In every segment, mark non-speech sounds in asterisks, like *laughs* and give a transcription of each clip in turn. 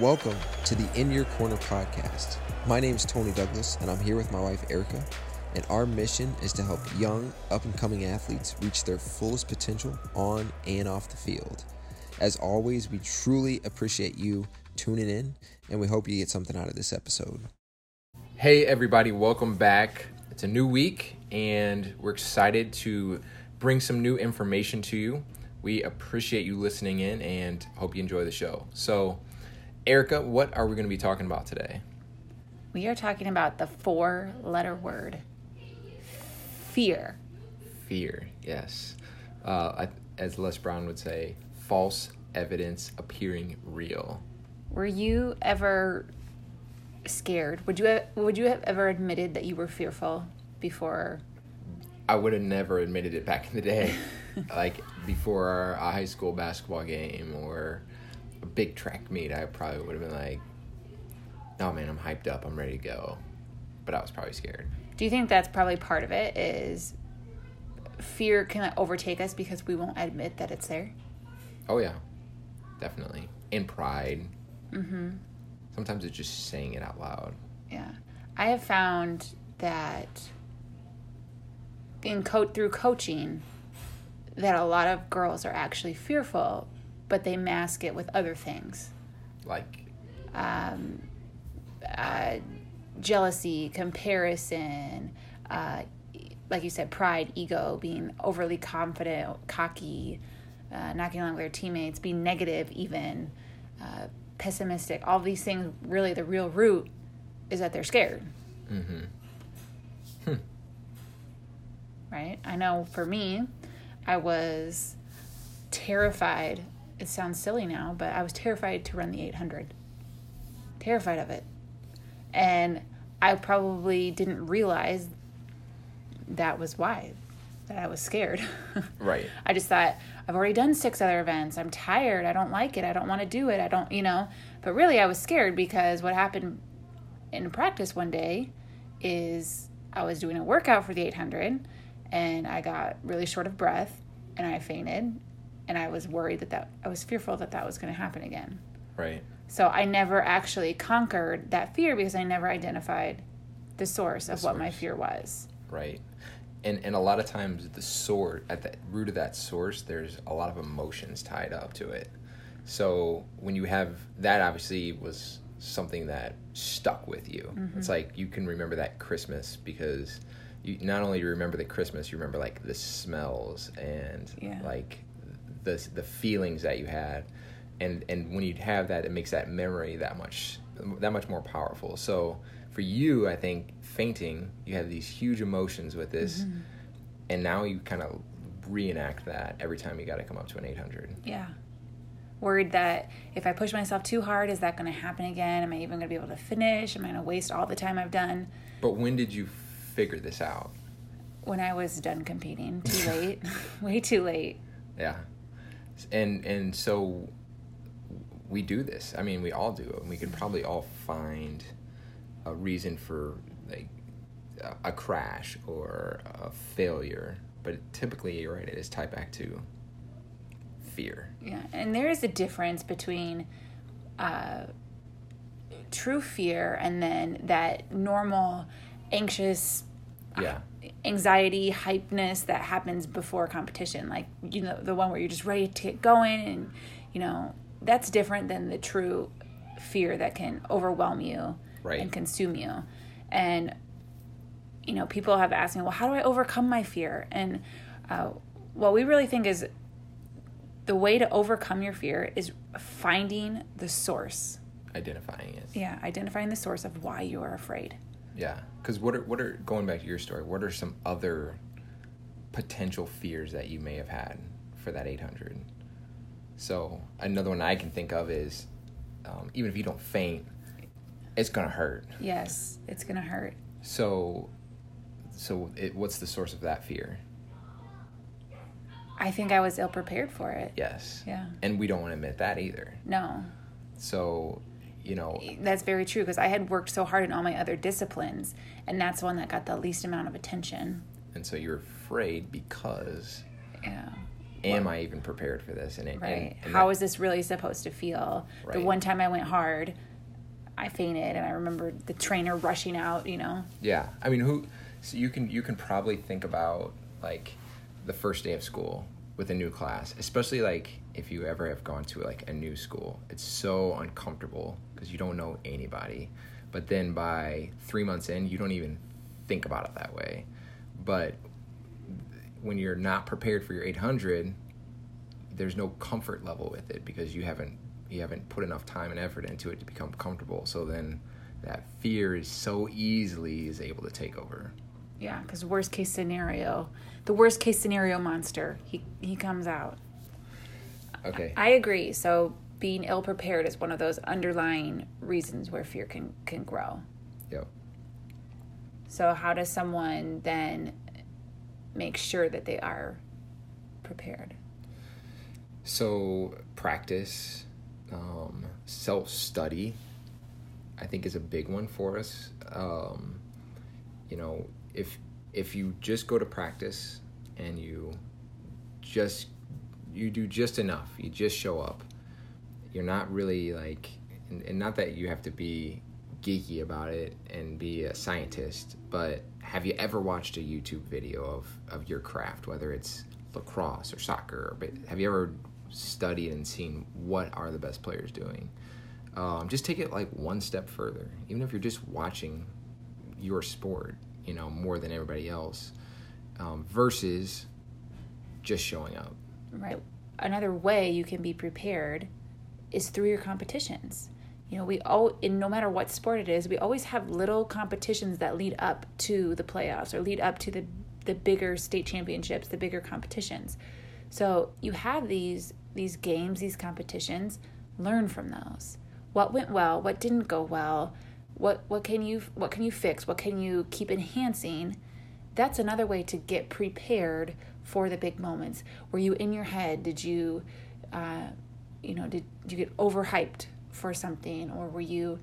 Welcome to the In Your Corner podcast. My name is Tony Douglas, and I'm here with my wife Erica. And our mission is to help young, up and coming athletes reach their fullest potential on and off the field. As always, we truly appreciate you tuning in, and we hope you get something out of this episode. Hey, everybody, welcome back. It's a new week, and we're excited to bring some new information to you. We appreciate you listening in and hope you enjoy the show. So, Erica, what are we going to be talking about today? We are talking about the four letter word fear. Fear, yes. Uh, as Les Brown would say, false evidence appearing real. Were you ever scared? Would you have, would you have ever admitted that you were fearful before? I would have never admitted it back in the day, *laughs* like before a high school basketball game or a big track meet. I probably would have been like, "Oh man, I'm hyped up. I'm ready to go," but I was probably scared. Do you think that's probably part of it? Is fear can overtake us because we won't admit that it's there? Oh yeah, definitely. And pride. Mm-hmm. Sometimes it's just saying it out loud. Yeah, I have found that in co- through coaching that a lot of girls are actually fearful, but they mask it with other things, like um, uh, jealousy, comparison. Uh, like you said, pride, ego, being overly confident, cocky, uh, not getting along with their teammates, being negative, even uh, pessimistic. All these things, really, the real root is that they're scared. Mm-hmm. Hmm. Right? I know for me, I was terrified. It sounds silly now, but I was terrified to run the 800. Terrified of it. And I probably didn't realize that was why that I was scared. *laughs* Right. I just thought I've already done six other events. I'm tired. I don't like it. I don't want to do it. I don't, you know. But really I was scared because what happened in practice one day is I was doing a workout for the 800 and I got really short of breath and I fainted and I was worried that that I was fearful that that was going to happen again. Right. So I never actually conquered that fear because I never identified the source of The what my fear was. Right. And and a lot of times the source at the root of that source, there's a lot of emotions tied up to it. So when you have that, obviously was something that stuck with you. Mm-hmm. It's like you can remember that Christmas because you not only you remember the Christmas, you remember like the smells and Yeah. like the the feelings that you had, and and when you have that, it makes that memory that much that much more powerful. So for you, I think fainting, you have these huge emotions with this, Mm-hmm. and now you kind of reenact that every time you got to come up to an 800. Yeah. Worried that if I push myself too hard, is that going to happen again? Am I even going to be able to finish? Am I going to waste all the time I've done? But when did you figure this out? When I was done competing, too *laughs* late, *laughs* way too late. Yeah, and and so we do this. I mean, we all do it. And we can probably all find a reason for like a- a crash or a failure, but typically, you're right. It is tied back to fear. Yeah, and there is a difference between uh, true fear and then that normal anxious Yeah, anxiety, hypeness that happens before competition. Like, you know, the one where you're just ready to get going and, you know, that's different than the true fear that can overwhelm you Right. and consume you. And, you know, people have asked me, well, how do I overcome my fear? And uh, what we really think is the way to overcome your fear is finding the source. identifying it. Yeah, identifying the source of why you are afraid. Yeah, because what are what are going back to your story? What are some other potential fears that you may have had for that 800? So another one I can think of is um, even if you don't faint, it's gonna hurt. Yes, it's going to hurt. So, so it, what's the source of that fear? I think I was ill prepared for it. Yes. Yeah. And we don't want to admit that either. No, So, you know, that's very true because I had worked so hard in all my other disciplines, and that's the one that got the least amount of attention. and so you're afraid because Yeah. am I even prepared for this? And, it, right. and, and How that- is this really supposed to feel? The one time I went hard, I fainted, and I remember the trainer rushing out. You know. Yeah, I mean, who? So you can you can probably think about like the first day of school with a new class, especially like if you ever have gone to like a new school. It's so uncomfortable because you don't know anybody. But then by three months in, you don't even think about it that way. But when you're not prepared for your 800, there's no comfort level with it because you haven't you haven't put enough time and effort into it to become comfortable. So then that fear is so easily is able to take over. Yeah, because worst case scenario, the worst case scenario monster, he he comes out. Okay. I agree. So being ill prepared is one of those underlying reasons where fear can can grow. Yep. So how does someone then make sure that they are prepared? So practice, um, self study, I think is a big one for us. Um, you know, if if you just go to practice and you just you do just enough, you just show up. You're not really like, and, and not that you have to be geeky about it and be a scientist, but have you ever watched a YouTube video of, of your craft, whether it's lacrosse or soccer? But have you ever studied and seen what are the best players doing? Um, just take it like one step further. Even if you're just watching your sport, you know, more than everybody else, um, versus just showing up. Right. Another way you can be prepared is through your competitions. You know, we all in no matter what sport it is, we always have little competitions that lead up to the playoffs or lead up to the the bigger state championships, the bigger competitions. So you have these these games, these competitions, learn from those. What went well, what didn't go well, what what can you what can you fix, what can you keep enhancing? That's another way to get prepared for the big moments. Were you in your head? Did you uh, you know, did, did you get overhyped for something or were you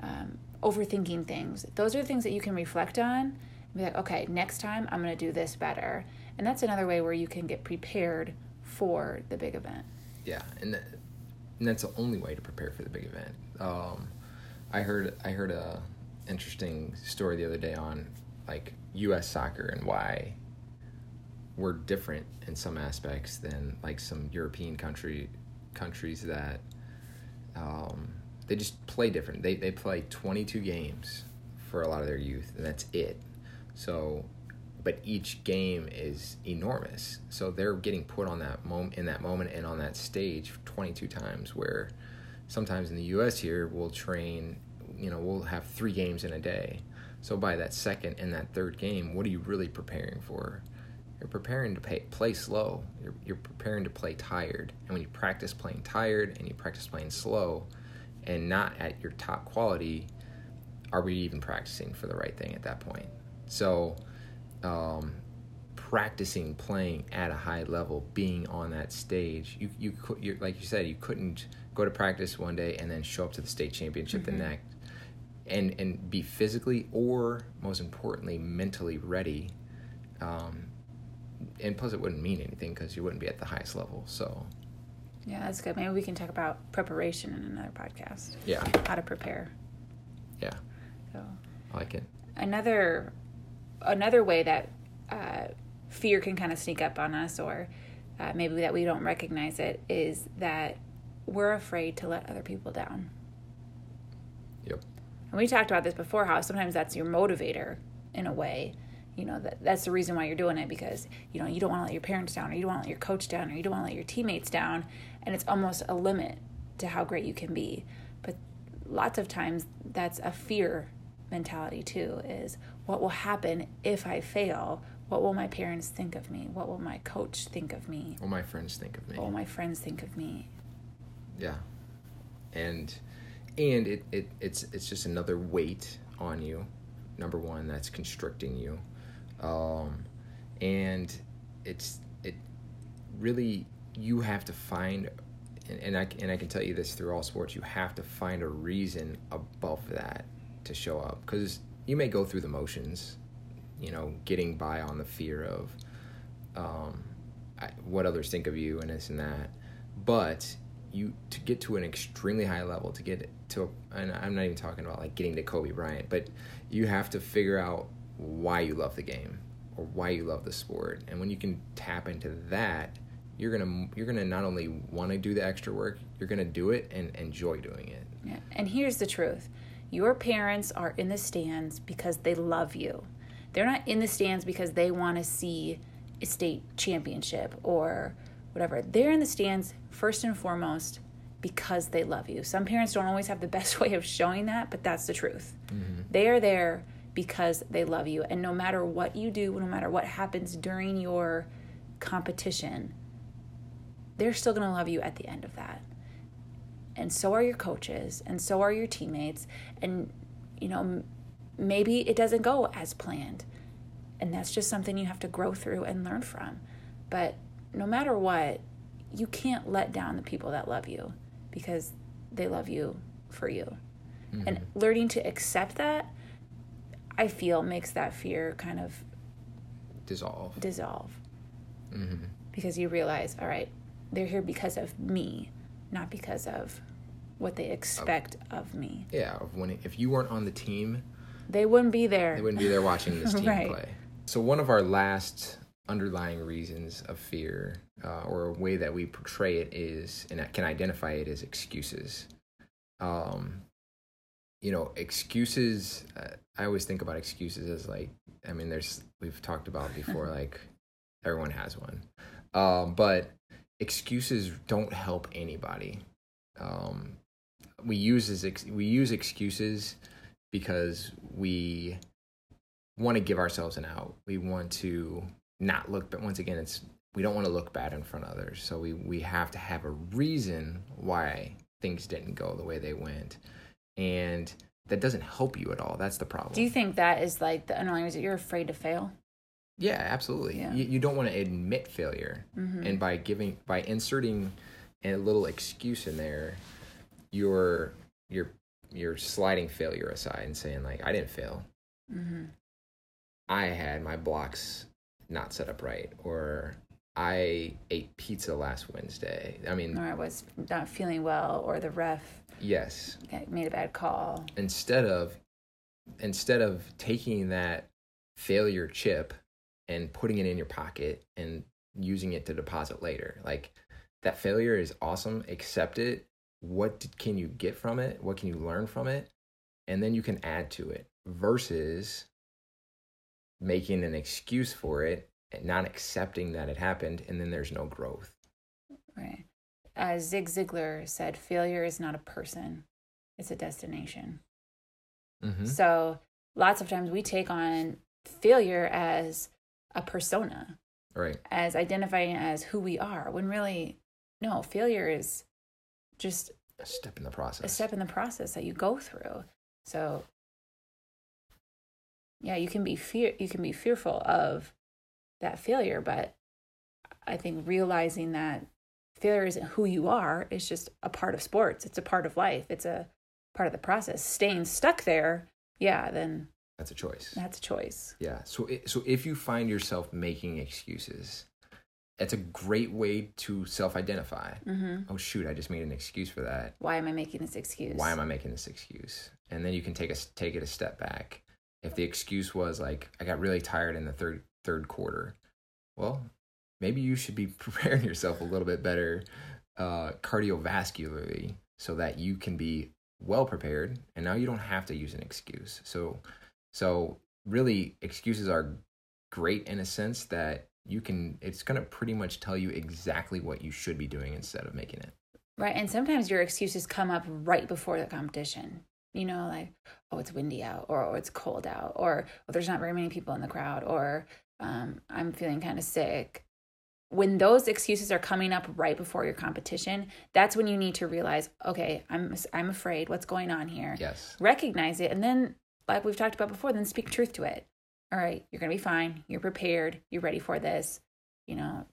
um, overthinking things? Those are things that you can reflect on and be like, okay, next time I'm going to do this better. And that's another way where you can get prepared for the big event. Yeah, and, th- and that's the only way to prepare for the big event. Um, I heard I heard a interesting story the other day on like U.S. soccer and why we're different in some aspects than like some European country countries that um, they just play different. They they play 22 games for a lot of their youth, and that's it. So, but each game is enormous. So they're getting put on that moment in that moment and on that stage 22 times. Where sometimes in the U.S. here we'll train, you know, we'll have three games in a day. So by that second and that third game, what are you really preparing for? You're preparing to pay, play slow. You're, you're preparing to play tired. And when you practice playing tired and you practice playing slow and not at your top quality, are we even practicing for the right thing at that point? So, um, practicing playing at a high level, being on that stage, you you could you like you said, you couldn't go to practice one day and then show up to the state championship the next, and and be physically or most importantly mentally ready. Um, and plus, it wouldn't mean anything because you wouldn't be at the highest level. So, Yeah, that's good. Maybe we can talk about preparation in another podcast. yeah, How to prepare. yeah, So I like it. another another way that uh, fear can kind of sneak up on us, or uh, maybe that we don't recognize it, is that we're afraid to let other people down. Yep. And we talked about this before. How sometimes that's your motivator in a way. You know that that's the reason why you're doing it because you know you don't want to let your parents down, or you don't want to let your coach down, or you don't want to let your teammates down, and it's almost a limit to how great you can be. But lots of times that's a fear mentality too. Is what will happen if I fail? What will my parents think of me? What will my coach think of me? What will my friends think of me. What will my friends think of me? Yeah. And and it, it it's it's just another weight on you. Number one, that's constricting you. Um, and it's it really you have to find and, and I and I can tell you this through all sports, you have to find a reason above that to show up because you may go through the motions, you know, getting by on the fear of um, what others think of you and this and that. But you to get to an extremely high level to get to and I'm not even talking about like getting to Kobe Bryant, but you have to figure out why you love the game or why you love the sport. And when you can tap into that, you're gonna you're gonna not only want to do the extra work, you're gonna do it and enjoy doing it. Yeah. And here's the truth: your parents are in the stands because they love you. They're not in the stands because they want to see a state championship or whatever. They're in the stands first and foremost because they love you. Some parents don't always have the best *laughs* way of showing that, but that's the truth. Mm-hmm. They are there because they love you. And no matter what you do, no matter what happens during your competition, they're still going to love you at the end of that. And so are your coaches, and so are your teammates. And, you know, maybe it doesn't go as planned. And that's just something you have to grow through and learn from. But no matter what, you can't let down the people that love you because they love you for you. Mm-hmm. And learning to accept that, I feel, makes that fear kind of dissolve. Dissolve. Mm-hmm. Because you realize, all right, they're here because of me, not because of what they expect of, of me. Yeah, when if you weren't on the team, they wouldn't be there. They wouldn't be there watching *laughs* this team right. play. So one of our last underlying reasons of fear uh, or a way that we portray it is and can identify it as excuses um you know excuses uh, i always think about excuses as like i mean there's we've talked about before *laughs* like everyone has one. Um but excuses don't help anybody. Um we use as ex- we use excuses because we want to give ourselves an out. We want to not look but once again it's we don't want to look bad in front of others. So we we have to have a reason why things didn't go the way they went and that doesn't help you at all that's the problem do you think that is like the underlying reason you're afraid to fail yeah absolutely yeah. You, you don't want to admit failure mm-hmm. and by giving by inserting a little excuse in there you're you're you're sliding failure aside and saying like i didn't fail mm-hmm. i had my blocks not set up right or I ate pizza last Wednesday. I mean, or I was not feeling well, or the ref yes made a bad call. Instead of instead of taking that failure chip and putting it in your pocket and using it to deposit later, like that failure is awesome. Accept it. What can you get from it? What can you learn from it? And then you can add to it. Versus making an excuse for it and not accepting that it happened, and then there's no growth. Right. As Zig Ziglar said, failure is not a person, it's a destination. Mm-hmm. So lots of times we take on failure as a persona, right? As identifying as who we are, when really, no, failure is just a step in the process. A step in the process that you go through. So yeah, you can be fear you can be fearful of that failure, but I think realizing that failure isn't who you are, it's just a part of sports. It's a part of life. It's a part of the process. Staying stuck there, yeah, then that's a choice. That's a choice. Yeah. So so if you find yourself making excuses, it's a great way to self-identify. Mm-hmm. Oh shoot, I just made an excuse for that. Why am I making this excuse? Why am I making this excuse? And then you can take a take it a step back if the excuse was like I got really tired in the third third quarter, well, maybe you should be *laughs* preparing yourself a little bit better uh, cardiovascularly so that you can be well prepared and now you don't have to use an excuse. So so really excuses are great in a sense that you can it's going to pretty much tell you exactly what you should be doing instead of making it. Right. And sometimes your excuses come up right before the competition you know, like, oh, it's windy out, or oh, it's cold out, or oh, there's not very many people in the crowd, or um, I'm feeling kind of sick. When those excuses are coming up right before your competition, that's when you need to realize, okay, I'm I'm afraid. What's going on here? Yes. Recognize it, and then, like we've talked about before, then speak truth to it. All right, you're gonna be fine. You're prepared. You're ready for this. You know,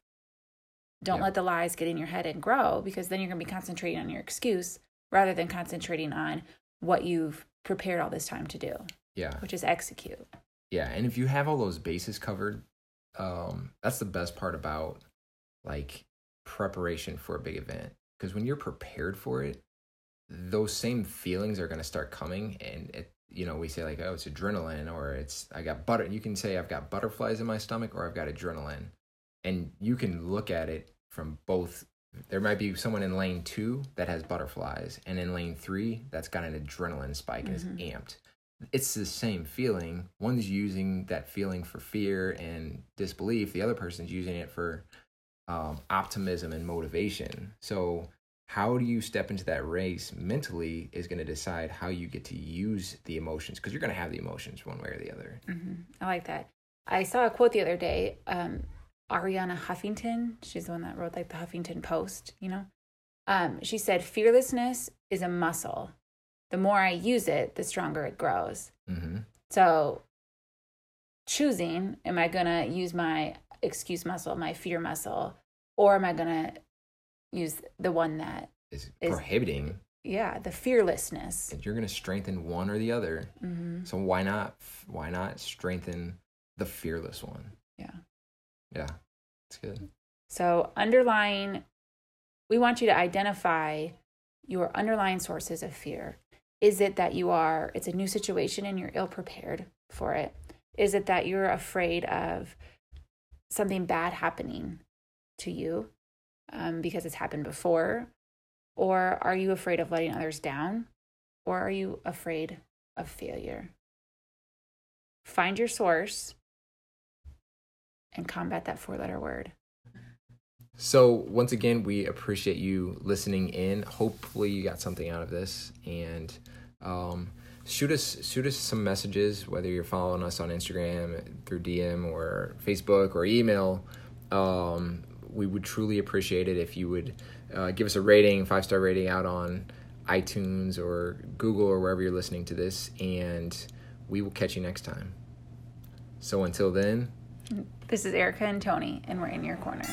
don't yeah. let the lies get in your head and grow because then you're gonna be concentrating on your excuse rather than concentrating on what you've prepared all this time to do. Yeah. Which is execute. Yeah, and if you have all those bases covered, um, that's the best part about like preparation for a big event because when you're prepared for it those same feelings are going to start coming and it you know we say like oh it's adrenaline or it's i got butter you can say i've got butterflies in my stomach or i've got adrenaline and you can look at it from both there might be someone in lane two that has butterflies and in lane three that's got an adrenaline spike and Mhm. is amped it's the same feeling one's using that feeling for fear and disbelief the other person's using it for um, optimism and motivation so how do you step into that race mentally is going to decide how you get to use the emotions because you're going to have the emotions one way or the other hmm I like that. I saw a quote the other day. Um, Arianna Huffington, she's the one that wrote like the Huffington Post, you know. Um, she said, "Fearlessness is a muscle. The more I use it, the stronger it grows." mm-hmm. So, choosing, am I going to use my excuse muscle, my fear muscle, or am I going to use the one that, is Is- prohibiting yeah, the fearlessness? and you're going to strengthen one or the other hmm so why not why not strengthen the fearless one Yeah. yeah it's good So, underlying, we want you to identify your underlying sources of fear. Is it that you are, it's a new situation and you're ill prepared for it? Is it that you're afraid of something bad happening to you um, because it's happened before? Or are you afraid of letting others down? Or are you afraid of failure? Find your source and combat that four letter word. So once again, we appreciate you listening in. Hopefully, you got something out of this, and um, shoot us shoot us some messages. Whether you're following us on Instagram through DM or Facebook or email, um, we would truly appreciate it if you would uh, give us a rating, five star rating out on iTunes or Google or wherever you're listening to this, and we will catch you next time. So until then. This is Erica and Tony, and we're in your corner.